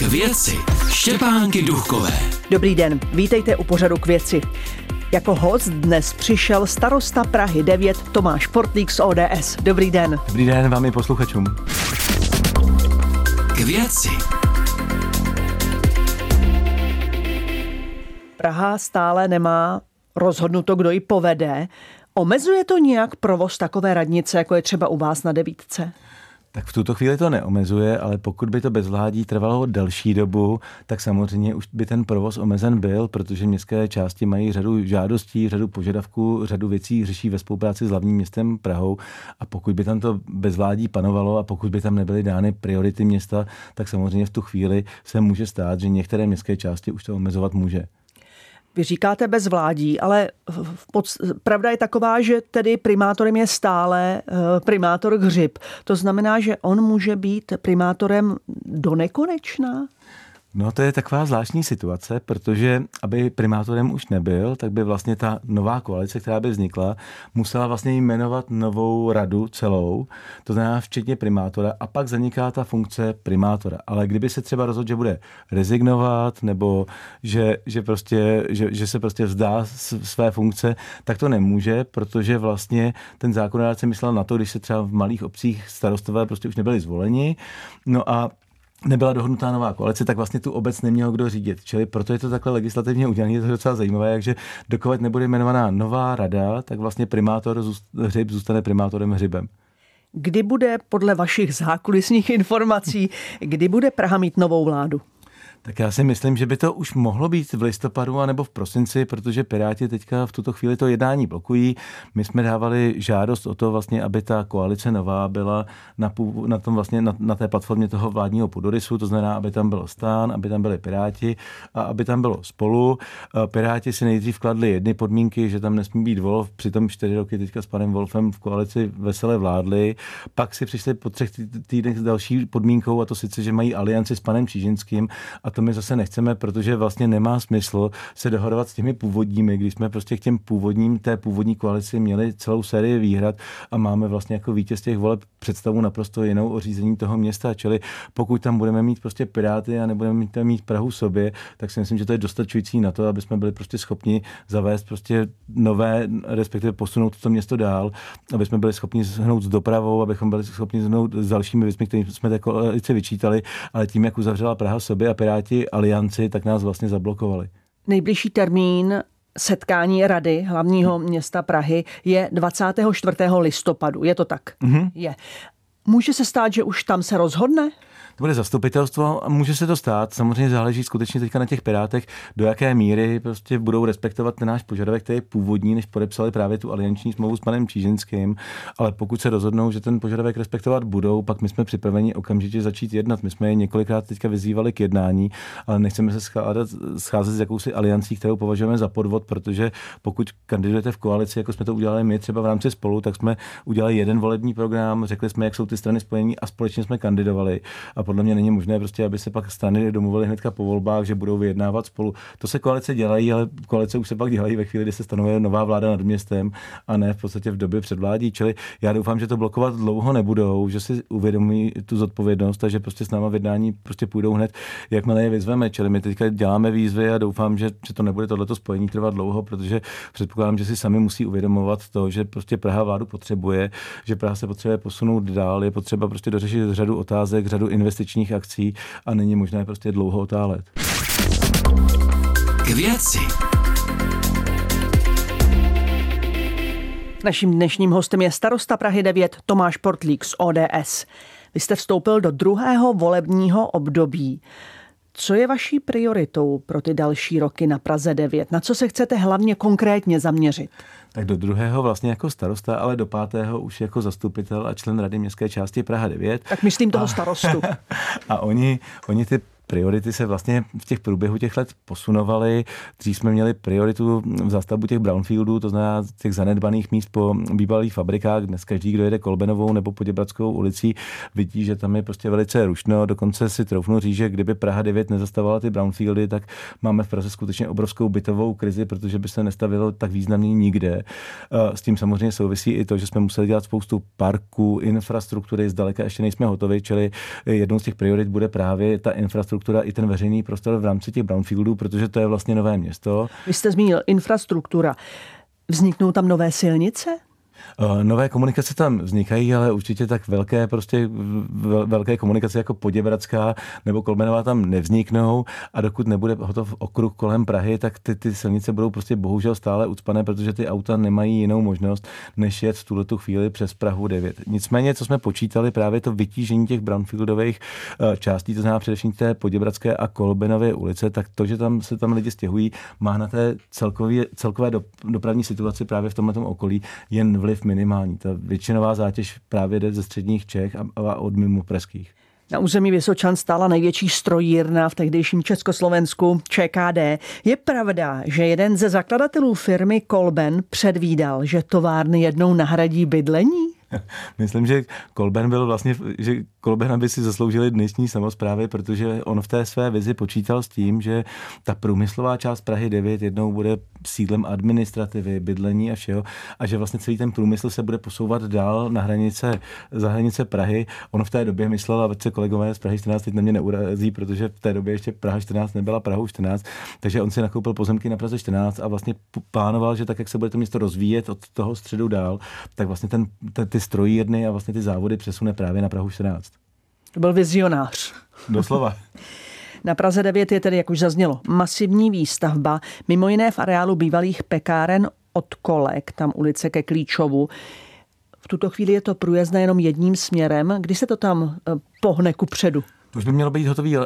K věci Štěpánky Duchové. Dobrý den, vítejte u pořadu K věci. Jako host dnes přišel starosta Prahy 9 Tomáš Portlík z ODS. Dobrý den. Dobrý den vám i posluchačům. K věci Praha stále nemá rozhodnuto, kdo ji povede. Omezuje to nějak provoz takové radnice, jako je třeba u vás na devítce? Tak v tuto chvíli to neomezuje, ale pokud by to bezvládí trvalo delší dobu, tak samozřejmě už by ten provoz omezen byl, protože městské části mají řadu žádostí, řadu požadavků, řadu věcí řeší ve spolupráci s hlavním městem Prahou a pokud by tam to bezvládí panovalo a pokud by tam nebyly dány priority města, tak samozřejmě v tu chvíli se může stát, že některé městské části už to omezovat může. Vy říkáte bez vládí, ale pod, pravda je taková, že tedy primátorem je stále eh, primátor Hřib. To znamená, že on může být primátorem do nekonečna? No to je taková zvláštní situace, protože aby primátorem už nebyl, tak by vlastně ta nová koalice, která by vznikla, musela vlastně jmenovat novou radu celou, to znamená včetně primátora a pak zaniká ta funkce primátora. Ale kdyby se třeba rozhodl, že bude rezignovat nebo že, že, prostě, že, že se prostě vzdá své funkce, tak to nemůže, protože vlastně ten zákonodárce myslel na to, když se třeba v malých obcích starostové prostě už nebyli zvoleni. No a nebyla dohodnutá nová koalice, tak vlastně tu obec neměl kdo řídit. Čili proto je to takhle legislativně udělané, je to docela zajímavé, takže dokud nebude jmenovaná nová rada, tak vlastně primátor Hřib zůstane primátorem Hřibem. Kdy bude podle vašich zákulisních informací, kdy bude Praha mít novou vládu? Tak já si myslím, že by to už mohlo být v listopadu nebo v prosinci, protože Piráti teďka v tuto chvíli to jednání blokují. My jsme dávali žádost o to vlastně, aby ta koalice nová byla na, na, tom vlastně, na, na té platformě toho vládního půdorysu, to znamená, aby tam bylo stán, aby tam byli Piráti a aby tam bylo spolu. Piráti si nejdřív kladli jedny podmínky, že tam nesmí být Wolf, přitom čtyři roky teďka s panem Wolfem v koalici vesele vládli. Pak si přišli po třech týdnech s další podmínkou, a to sice, že mají alianci s panem Čížinským a to my zase nechceme, protože vlastně nemá smysl se dohodovat s těmi původními, když jsme prostě k těm původním, té původní koalici měli celou sérii výhrad a máme vlastně jako vítěz těch voleb představu naprosto jinou o řízení toho města. Čili pokud tam budeme mít prostě Piráty a nebudeme mít, tam mít Prahu sobě, tak si myslím, že to je dostačující na to, aby jsme byli prostě schopni zavést prostě nové, respektive posunout to město dál, aby jsme byli schopni zhnout s dopravou, abychom byli schopni zhnout s dalšími věcmi, které jsme té koalici vyčítali, ale tím, jak uzavřela Praha sobě a Piráti proti alianci, tak nás vlastně zablokovali. Nejbližší termín setkání rady hlavního města Prahy je 24. listopadu. Je to tak? Mm-hmm. Je. Může se stát, že už tam se rozhodne? To bude zastupitelstvo a může se to stát. Samozřejmě záleží skutečně teďka na těch pirátech, do jaké míry prostě budou respektovat ten náš požadavek, který je původní, než podepsali právě tu alianční smlouvu s panem Číženským. Ale pokud se rozhodnou, že ten požadavek respektovat budou, pak my jsme připraveni okamžitě začít jednat. My jsme je několikrát teďka vyzývali k jednání, ale nechceme se schádat, scházet s jakousi aliancí, kterou považujeme za podvod, protože pokud kandidujete v koalici, jako jsme to udělali my třeba v rámci spolu, tak jsme udělali jeden volební program, řekli jsme, jak jsou ty strany spojení a společně jsme kandidovali. A podle mě není možné, prostě, aby se pak strany domluvily hnedka po volbách, že budou vyjednávat spolu. To se koalice dělají, ale koalice už se pak dělají ve chvíli, kdy se stanovuje nová vláda nad městem a ne v podstatě v době předvládí. Čili já doufám, že to blokovat dlouho nebudou, že si uvědomí tu zodpovědnost a že prostě s náma v jednání prostě půjdou hned, jakmile je vyzveme. Čili my teďka děláme výzvy a doufám, že, že to nebude tohleto spojení trvat dlouho, protože předpokládám, že si sami musí uvědomovat to, že prostě Praha vládu potřebuje, že Praha se potřebuje posunout dál, je potřeba prostě dořešit řadu otázek, řadu investic investičních akcí a není možné prostě dlouho otálet. K věci. Naším dnešním hostem je starosta Prahy 9 Tomáš Portlík z ODS. Vy jste vstoupil do druhého volebního období. Co je vaší prioritou pro ty další roky na Praze 9? Na co se chcete hlavně konkrétně zaměřit? Tak do druhého vlastně jako starosta, ale do pátého už jako zastupitel a člen Rady městské části Praha 9. Tak myslím toho starostu. A, a oni, oni ty priority se vlastně v těch průběhu těch let posunovaly. Dřív jsme měli prioritu v zástavbu těch brownfieldů, to znamená těch zanedbaných míst po bývalých fabrikách. Dnes každý, kdo jede Kolbenovou nebo Poděbradskou ulicí, vidí, že tam je prostě velice rušno. Dokonce si troufnu říct, že kdyby Praha 9 nezastavovala ty brownfieldy, tak máme v Praze skutečně obrovskou bytovou krizi, protože by se nestavilo tak významný nikde. S tím samozřejmě souvisí i to, že jsme museli dělat spoustu parků, infrastruktury, zdaleka ještě nejsme hotovi, čili jednou z těch priorit bude právě ta infrastruktura infrastruktura i ten veřejný prostor v rámci těch brownfieldů, protože to je vlastně nové město. Vy jste zmínil infrastruktura. Vzniknou tam nové silnice? Eh, nové komunikace tam vznikají, ale určitě tak velké, prostě velké komunikace jako Poděbradská nebo Kolmenová tam nevzniknou a dokud nebude hotov okruh kolem Prahy, tak ty, ty silnice budou prostě bohužel stále ucpané, protože ty auta nemají jinou možnost, než jet v tuhle tu chvíli přes Prahu 9. Nicméně, co jsme počítali, právě to vytížení těch brownfieldových eh, částí, to znamená především té Poděbradské a Kolbenové ulice, tak to, že tam se tam lidi stěhují, má na té celkově, celkové dopravní situaci právě v tomto okolí jen vliv vliv minimální. Ta většinová zátěž právě jde ze středních Čech a, od mimo preských. Na území Vysočan stála největší strojírna v tehdejším Československu ČKD. Je pravda, že jeden ze zakladatelů firmy Kolben předvídal, že továrny jednou nahradí bydlení? Myslím, že Kolben byl vlastně, že Kolben by si zasloužili dnešní samozprávy, protože on v té své vizi počítal s tím, že ta průmyslová část Prahy 9 jednou bude sídlem administrativy, bydlení a všeho a že vlastně celý ten průmysl se bude posouvat dál na hranice, za hranice Prahy. On v té době myslel, a se kolegové z Prahy 14 teď na mě neurazí, protože v té době ještě Praha 14 nebyla Prahou 14, takže on si nakoupil pozemky na Praze 14 a vlastně plánoval, že tak, jak se bude to město rozvíjet od toho středu dál, tak vlastně ten, ten ty strojírny a vlastně ty závody přesune právě na Prahu 14. To byl vizionář. Doslova. Na Praze 9 je tedy, jak už zaznělo, masivní výstavba, mimo jiné v areálu bývalých pekáren od Kolek, tam ulice ke Klíčovu. V tuto chvíli je to průjezdné jenom jedním směrem. Kdy se to tam eh, pohne ku předu? Už by mělo být hotový, eh,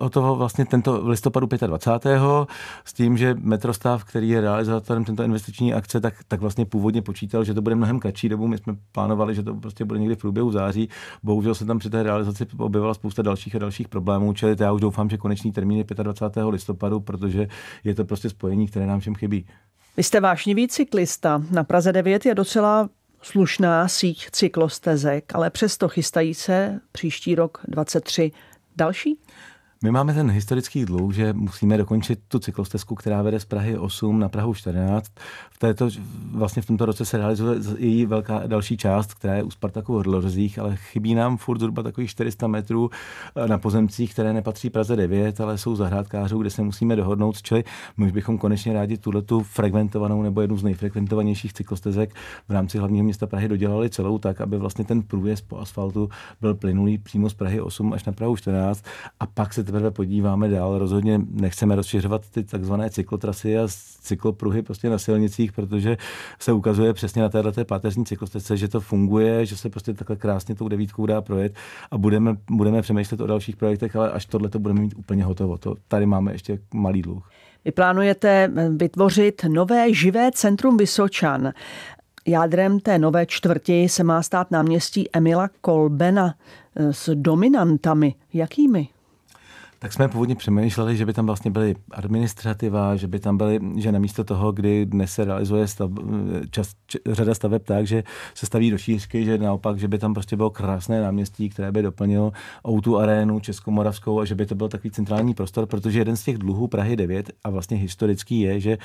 hotovo vlastně tento listopadu 25. s tím, že Metrostav, který je realizátorem tento investiční akce, tak, tak vlastně původně počítal, že to bude mnohem kratší dobu. My jsme plánovali, že to prostě bude někdy v průběhu září. Bohužel se tam při té realizaci objevila spousta dalších a dalších problémů, čili já už doufám, že konečný termín je 25. listopadu, protože je to prostě spojení, které nám všem chybí. Vy jste vášnivý cyklista. Na Praze 9 je docela slušná síť cyklostezek, ale přesto chystají se příští rok 23 další? My máme ten historický dluh, že musíme dokončit tu cyklostezku, která vede z Prahy 8 na Prahu 14. V této, vlastně v tomto roce se realizuje její velká další část, která je u Spartaku Hrdlorzích, ale chybí nám furt zhruba takových 400 metrů eh, na pozemcích, které nepatří Praze 9, ale jsou zahrádkářů, kde se musíme dohodnout. Čili my bychom konečně rádi tuhle tu fragmentovanou nebo jednu z nejfrekventovanějších cyklostezek v rámci hlavního města Prahy dodělali celou tak, aby vlastně ten průjezd po asfaltu byl plynulý přímo z Prahy 8 až na Prahu 14 a pak se teprve podíváme dál. Rozhodně nechceme rozšiřovat ty takzvané cyklotrasy a cyklopruhy prostě na silnicích, protože se ukazuje přesně na této páteřní cyklostezce, že to funguje, že se prostě takhle krásně tou devítkou dá projet a budeme, budeme přemýšlet o dalších projektech, ale až tohle to budeme mít úplně hotovo. To, tady máme ještě malý dluh. Vy plánujete vytvořit nové živé centrum Vysočan. Jádrem té nové čtvrti se má stát náměstí Emila Kolbena s dominantami. Jakými? Tak jsme původně přemýšleli, že by tam vlastně byly administrativa, že by tam byly, že namísto toho, kdy dnes se realizuje stav, čas, č, řada staveb tak, že se staví do šířky, že naopak, že by tam prostě bylo krásné náměstí, které by doplnilo Outu arénu Českomoravskou a že by to byl takový centrální prostor, protože jeden z těch dluhů Prahy 9 a vlastně historický je, že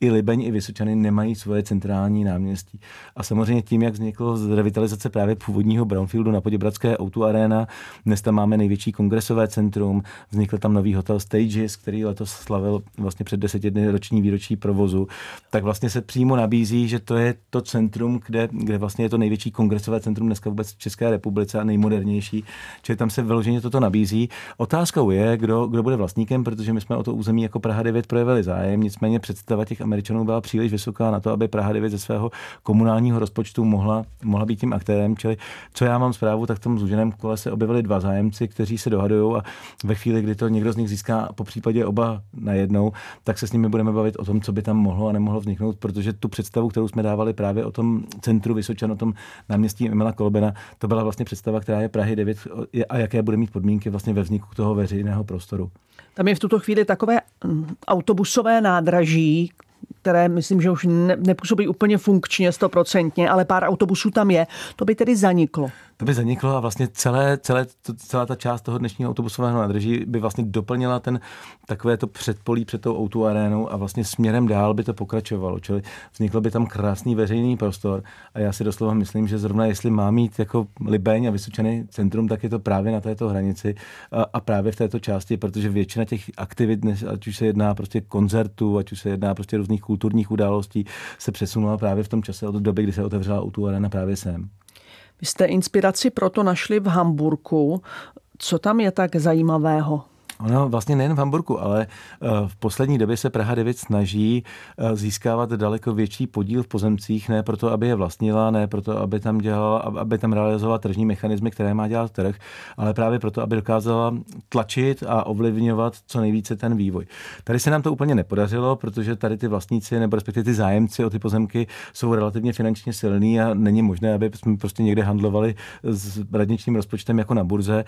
i Libeň, i Vysočany nemají svoje centrální náměstí. A samozřejmě tím, jak vzniklo z revitalizace právě původního Brownfieldu na Poděbradské Outu Arena, dnes tam máme největší kongresové centrum, vznikl tam nový hotel Stages, který letos slavil vlastně před deseti dny roční výročí provozu, tak vlastně se přímo nabízí, že to je to centrum, kde, kde vlastně je to největší kongresové centrum dneska vůbec v České republice a nejmodernější, čili tam se vyloženě toto nabízí. Otázkou je, kdo, kdo bude vlastníkem, protože my jsme o to území jako Praha 9 projevili zájem, nicméně představa těch Američanů byla příliš vysoká na to, aby Praha 9 ze svého komunálního rozpočtu mohla, mohla být tím aktérem. Čili co já mám zprávu, tak v tom zúženém kole se objevili dva zájemci, kteří se dohadují a ve chvíli, kdy to někdo z nich získá po případě oba najednou, tak se s nimi budeme bavit o tom, co by tam mohlo a nemohlo vzniknout, protože tu představu, kterou jsme dávali právě o tom centru Vysočan, o tom náměstí Emila Kolbena, to byla vlastně představa, která je Prahy 9 a jaké bude mít podmínky vlastně ve vzniku toho veřejného prostoru. Tam je v tuto chvíli takové mm, autobusové nádraží, které myslím, že už ne, nepůsobí úplně funkčně stoprocentně, ale pár autobusů tam je. To by tedy zaniklo. To by zaniklo a vlastně celé, celé, to, celá ta část toho dnešního autobusového nádraží by vlastně doplnila ten takové to předpolí před tou auto arénou a vlastně směrem dál by to pokračovalo. Čili vzniklo by tam krásný veřejný prostor a já si doslova myslím, že zrovna jestli má mít jako Libeň a Vysočany centrum, tak je to právě na této hranici a, a právě v této části, protože většina těch aktivit, ať už se jedná prostě koncertů, ať už se jedná prostě různých kulturních událostí, se přesunula právě v tom čase od doby, kdy se otevřela auto arena právě sem. Vy jste inspiraci proto našli v Hamburku. Co tam je tak zajímavého? Ono vlastně nejen v Hamburgu, ale eh, v poslední době se Praha 9 snaží eh, získávat daleko větší podíl v pozemcích, ne proto, aby je vlastnila, ne proto, aby tam dělala, aby tam realizovala tržní mechanismy, které má dělat trh, ale právě proto, aby dokázala tlačit a ovlivňovat co nejvíce ten vývoj. Tady se nám to úplně nepodařilo, protože tady ty vlastníci nebo respektive ty zájemci o ty pozemky jsou relativně finančně silní a není možné, aby jsme prostě někde handlovali s radničním rozpočtem jako na burze,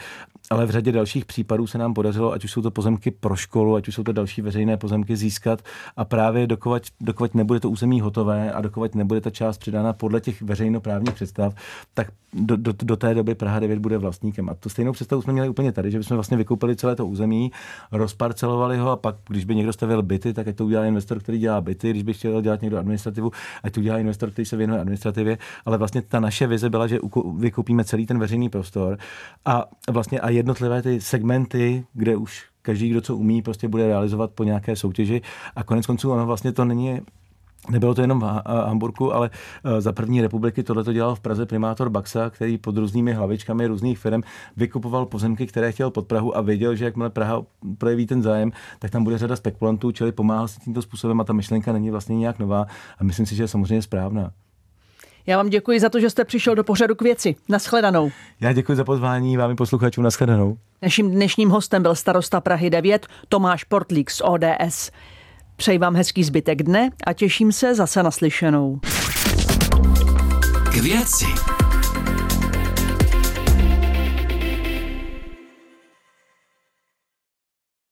ale v řadě dalších případů se nám podařilo, ať už jsou to pozemky pro školu, ať už jsou to další veřejné pozemky získat a právě dokovat, dokovat nebude to území hotové a dokovat nebude ta část přidána podle těch veřejnoprávních představ, tak do, do, do té doby Praha 9 bude vlastníkem. A to stejnou představu jsme měli úplně tady, že bychom vlastně vykoupili celé to území, rozparcelovali ho a pak, když by někdo stavil byty, tak ať to udělá investor, který dělá byty, když by chtěl dělat někdo administrativu, ať to udělá investor, který se věnuje administrativě, ale vlastně ta naše vize byla, že vykoupíme celý ten veřejný prostor a vlastně a jednotlivé ty segmenty, kde už každý, kdo co umí, prostě bude realizovat po nějaké soutěži. A konec konců ono vlastně to není Nebylo to jenom v Hamburgu, ale e, za první republiky tohle to dělal v Praze primátor Baxa, který pod různými hlavičkami různých firm vykupoval pozemky, které chtěl pod Prahu a věděl, že jakmile Praha projeví ten zájem, tak tam bude řada spekulantů, čili pomáhal si tímto způsobem a ta myšlenka není vlastně nějak nová a myslím si, že je samozřejmě správná. Já vám děkuji za to, že jste přišel do pořadu k věci. Naschledanou. Já děkuji za pozvání vám posluchačům. Naschledanou. Naším dnešním hostem byl starosta Prahy 9 Tomáš Portlík z ODS. Přeji vám hezký zbytek dne a těším se zase naslyšenou. K věci.